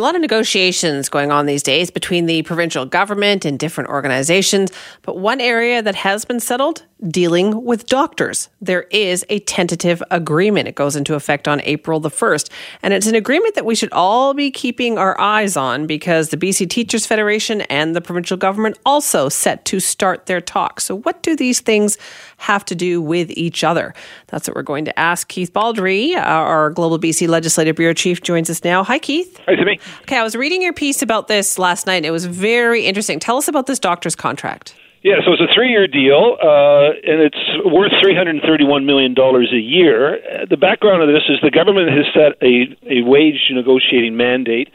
A lot of negotiations going on these days between the provincial government and different organizations, but one area that has been settled dealing with doctors. There is a tentative agreement. It goes into effect on April the 1st. And it's an agreement that we should all be keeping our eyes on because the BC Teachers Federation and the provincial government also set to start their talks. So, what do these things have to do with each other? That's what we're going to ask Keith Baldrey, our Global BC Legislative Bureau Chief, joins us now. Hi, Keith. Hi, Simi. Okay, I was reading your piece about this last night. It was very interesting. Tell us about this doctor's contract. Yeah, so it's a three-year deal, uh, and it's worth three hundred and thirty-one million dollars a year. Uh, the background of this is the government has set a a wage negotiating mandate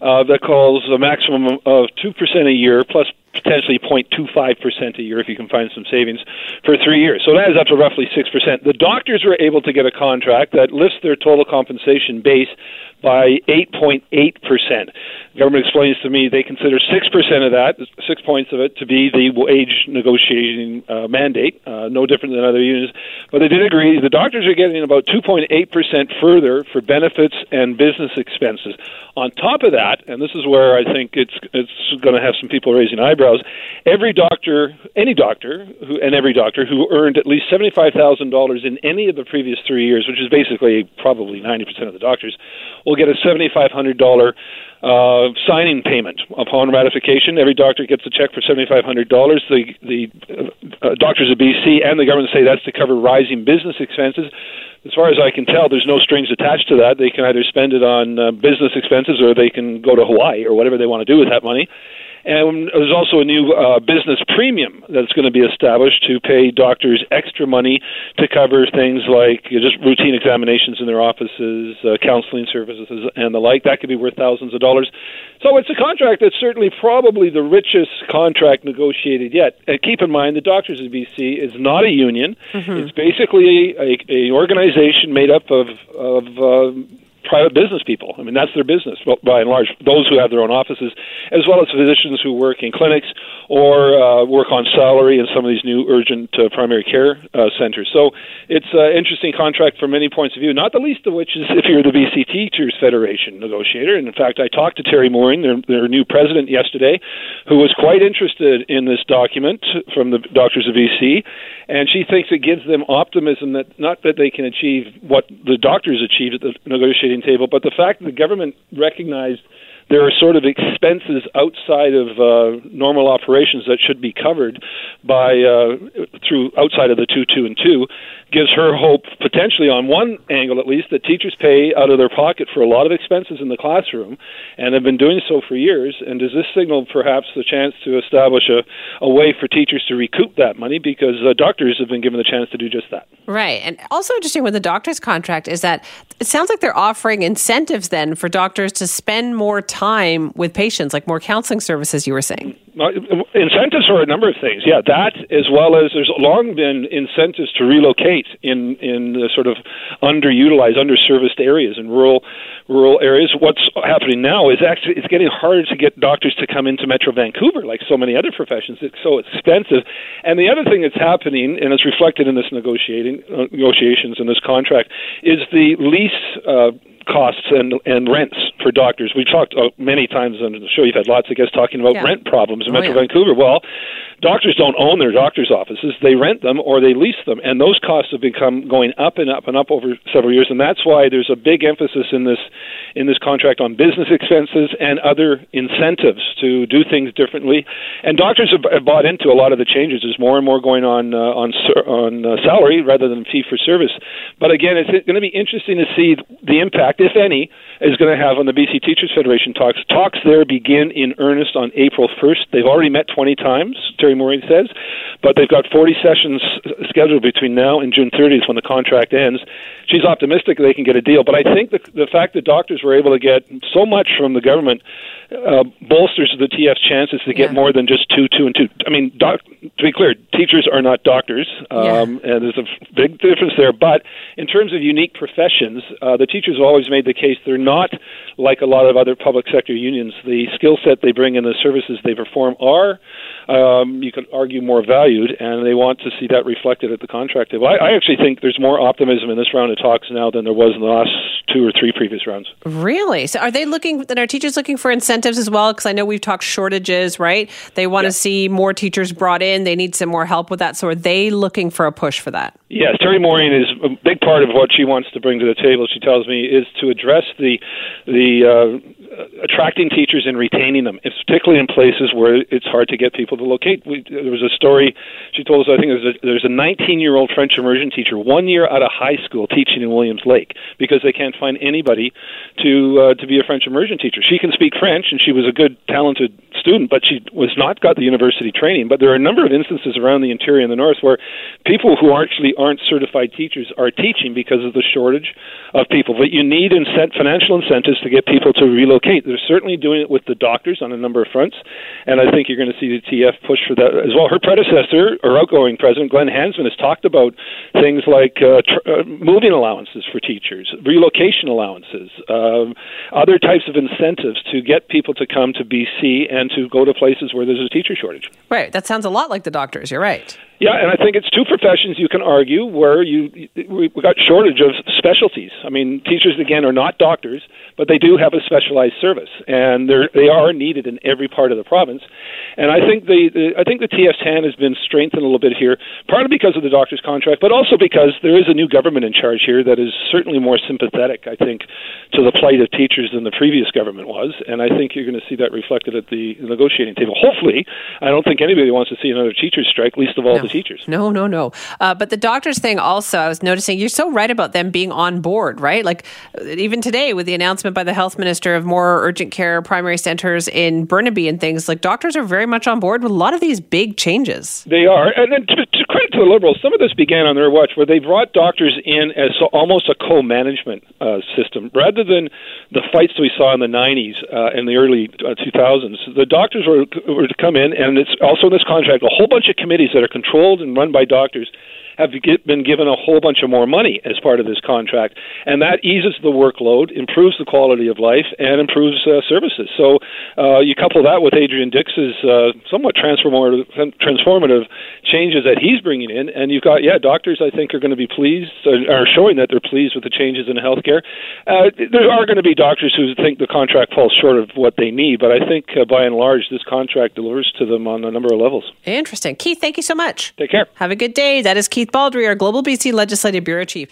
uh, that calls a maximum of two percent a year plus potentially 0.25% a year if you can find some savings for three years. So that is up to roughly 6%. The doctors were able to get a contract that lifts their total compensation base by 8.8%. The government explains to me they consider 6% of that, six points of it, to be the wage negotiating uh, mandate, uh, no different than other unions. But they did agree the doctors are getting about 2.8% further for benefits and business expenses. On top of that, and this is where I think it's, it's going to have some people raising eyebrows, every doctor, any doctor, who, and every doctor who earned at least $75,000 in any of the previous three years, which is basically probably 90% of the doctors, will get a $7,500 uh, signing payment upon ratification. Every doctor gets a check for $7,500. The, the uh, doctors of BC and the government say that's to cover rising business expenses. As far as I can tell, there's no strings attached to that. They can either spend it on uh, business expenses or they can go to Hawaii or whatever they want to do with that money. And there's also a new uh, business premium that's going to be established to pay doctors extra money to cover things like just routine examinations in their offices, uh, counseling services, and the like. That could be worth thousands of dollars. So it's a contract that's certainly probably the richest contract negotiated yet. And keep in mind, the Doctors of BC is not a union. Mm-hmm. It's basically a, a, organization made up of, of uh, private business people. I mean, that's their business by and large. Those who have their own offices, as well as physicians who work in clinics or uh, work on salary in some of these new urgent uh, primary care uh, centers. So it's an interesting contract from many points of view. Not the least of which is if you're the BC Teachers Federation negotiator. And in fact, I talked to Teri Mooring, their, their new president, yesterday, who was quite interested in this document from the Doctors of BC, and she thinks it gives them optimism that not that they can achieve what the doctors achieved at the negotiating table, but the fact that the government recognized there are sort of expenses outside of uh, normal operations that should be covered by uh, through outside of the two two and two gives her hope potentially on one angle at least that teachers pay out of their pocket for a lot of expenses in the classroom and have been doing so for years. And does this signal perhaps the chance to establish a, a way for teachers to recoup that money? Because uh, doctors have been given the chance to do just that. Right. And also interesting with the doctor's contract is that it sounds like they're offering incentives then for doctors to spend more time with patients, like more counseling services, you were saying. Incentives for a number of things. Yeah, that as well as there's long been incentives to relocate in in the sort of underutilized, underserviced areas in rural rural areas. What's happening now is actually it's getting harder to get doctors to come into Metro Vancouver, like so many other professions. It's so expensive. And the other thing that's happening, and it's reflected in this negotiating uh, negotiations in this contract, is the lease. Uh, costs and and rents for doctors. We've talked uh, many times on the show. You've had lots of guests talking about yeah. rent problems in oh, Metro yeah. Vancouver. Well, doctors don't own their doctors' offices; they rent them or they lease them, and those costs have become going up and up and up over several years. And that's why there's a big emphasis in this in this contract on business expenses and other incentives to do things differently. And doctors have, have bought into a lot of the changes. There's more and more going on uh, on on uh, salary rather than fee for service. But again, it's going to be interesting to see the impact impact, if any, is going to have on the BC Teachers Federation talks. Talks there begin in earnest on April 1st. They've already met 20 times, Teri Mooring says, but they've got 40 sessions scheduled between now and June 30th when the contract ends. She's optimistic they can get a deal, but I think the, the fact that doctors were able to get so much from the government uh, bolsters the TF's chances to get yeah. more than just two, two, and two. I mean, doc, to be clear, teachers are not doctors, um, yeah. and there's a big difference there. But in terms of unique professions, uh, the teachers have always made the case they're not like a lot of other public sector unions. The skill set they bring and the services they perform are, um, you could argue, more valued, and they want to see that reflected at the contract table. I, I actually think there's more optimism in this round of talks now than there was in the last two or three previous rounds. Really? So, are they looking? Then are teachers looking for incentives as well? Because I know we've talked shortages, right? They want yeah. to see more teachers brought in. They need some more help with that. So, are they looking for a push for that? Yes, Teri Mooring is a big part of what she wants to bring to the table. She tells me is to address the the uh, attracting teachers and retaining them, it's particularly in places where it's hard to get people to locate. We, there was a story she told us. I think there's a, there's a 19 year old French immersion teacher, one year out of high school, teaching in Williams Lake because they can't find anybody to uh, to be a French immersion teacher. She can speak French, and she was a good, talented student, but she was not got the university training. But there are a number of instances around the interior and the north where people who actually aren't certified teachers are teaching because of the shortage of people. But you need incent- financial incentives to get people to relocate. Kate, they're certainly doing it with the doctors on a number of fronts, and I think you're going to see the TF push for that as well. Her predecessor, or outgoing president, Glenn Hansman, has talked about things like uh, tr- uh, moving allowances for teachers, relocation allowances, um, other types of incentives to get people to come to BC and to go to places where there's a teacher shortage. Right. That sounds a lot like the doctors. You're right. Yeah, and I think it's two professions you can argue where you we got shortage of specialties. I mean, teachers again are not doctors, but they do have a specialized service, and they they are needed in every part of the province. And I think the, the I think the TF's hand has been strengthened a little bit here, partly because of the doctor's contract, but also because there is a new government in charge here that is certainly more sympathetic, I think, to the plight of teachers than the previous government was. And I think you're going to see that reflected at the negotiating table. Hopefully, I don't think anybody wants to see another teachers strike, least of all no. the teachers. No, no, no. Uh, but the doctors thing also, I was noticing you're so right about them being on board, right? Like even today with the announcement by the health minister of more urgent care primary centers in Burnaby and things, like doctors are very much on board with a lot of these big changes. They are. And then to, to credit to the Liberals, some of this began on their watch where they brought doctors in as almost a co management uh, system rather than the fights we saw in the 90s uh, and the early uh, 2000s. The doctors were, were to come in, and it's also in this contract a whole bunch of committees that are controlled and run by doctors have been given a whole bunch of more money as part of this contract, and that eases the workload, improves the quality of life, and improves uh, services. So uh, you couple that with Adrian Dix's uh, somewhat transformative, transformative changes that he's bringing in, and you've got yeah, doctors I think are going to be pleased, uh, are showing that they're pleased with the changes in healthcare. Uh, there are going to be doctors who think the contract falls short of what they need, but I think uh, by and large this contract delivers to them on a number of levels. Interesting, Keith. Thank you so much. Take care. Have a good day. That is Keith. Keith Baldrey, our Global BC Legislative Bureau Chief.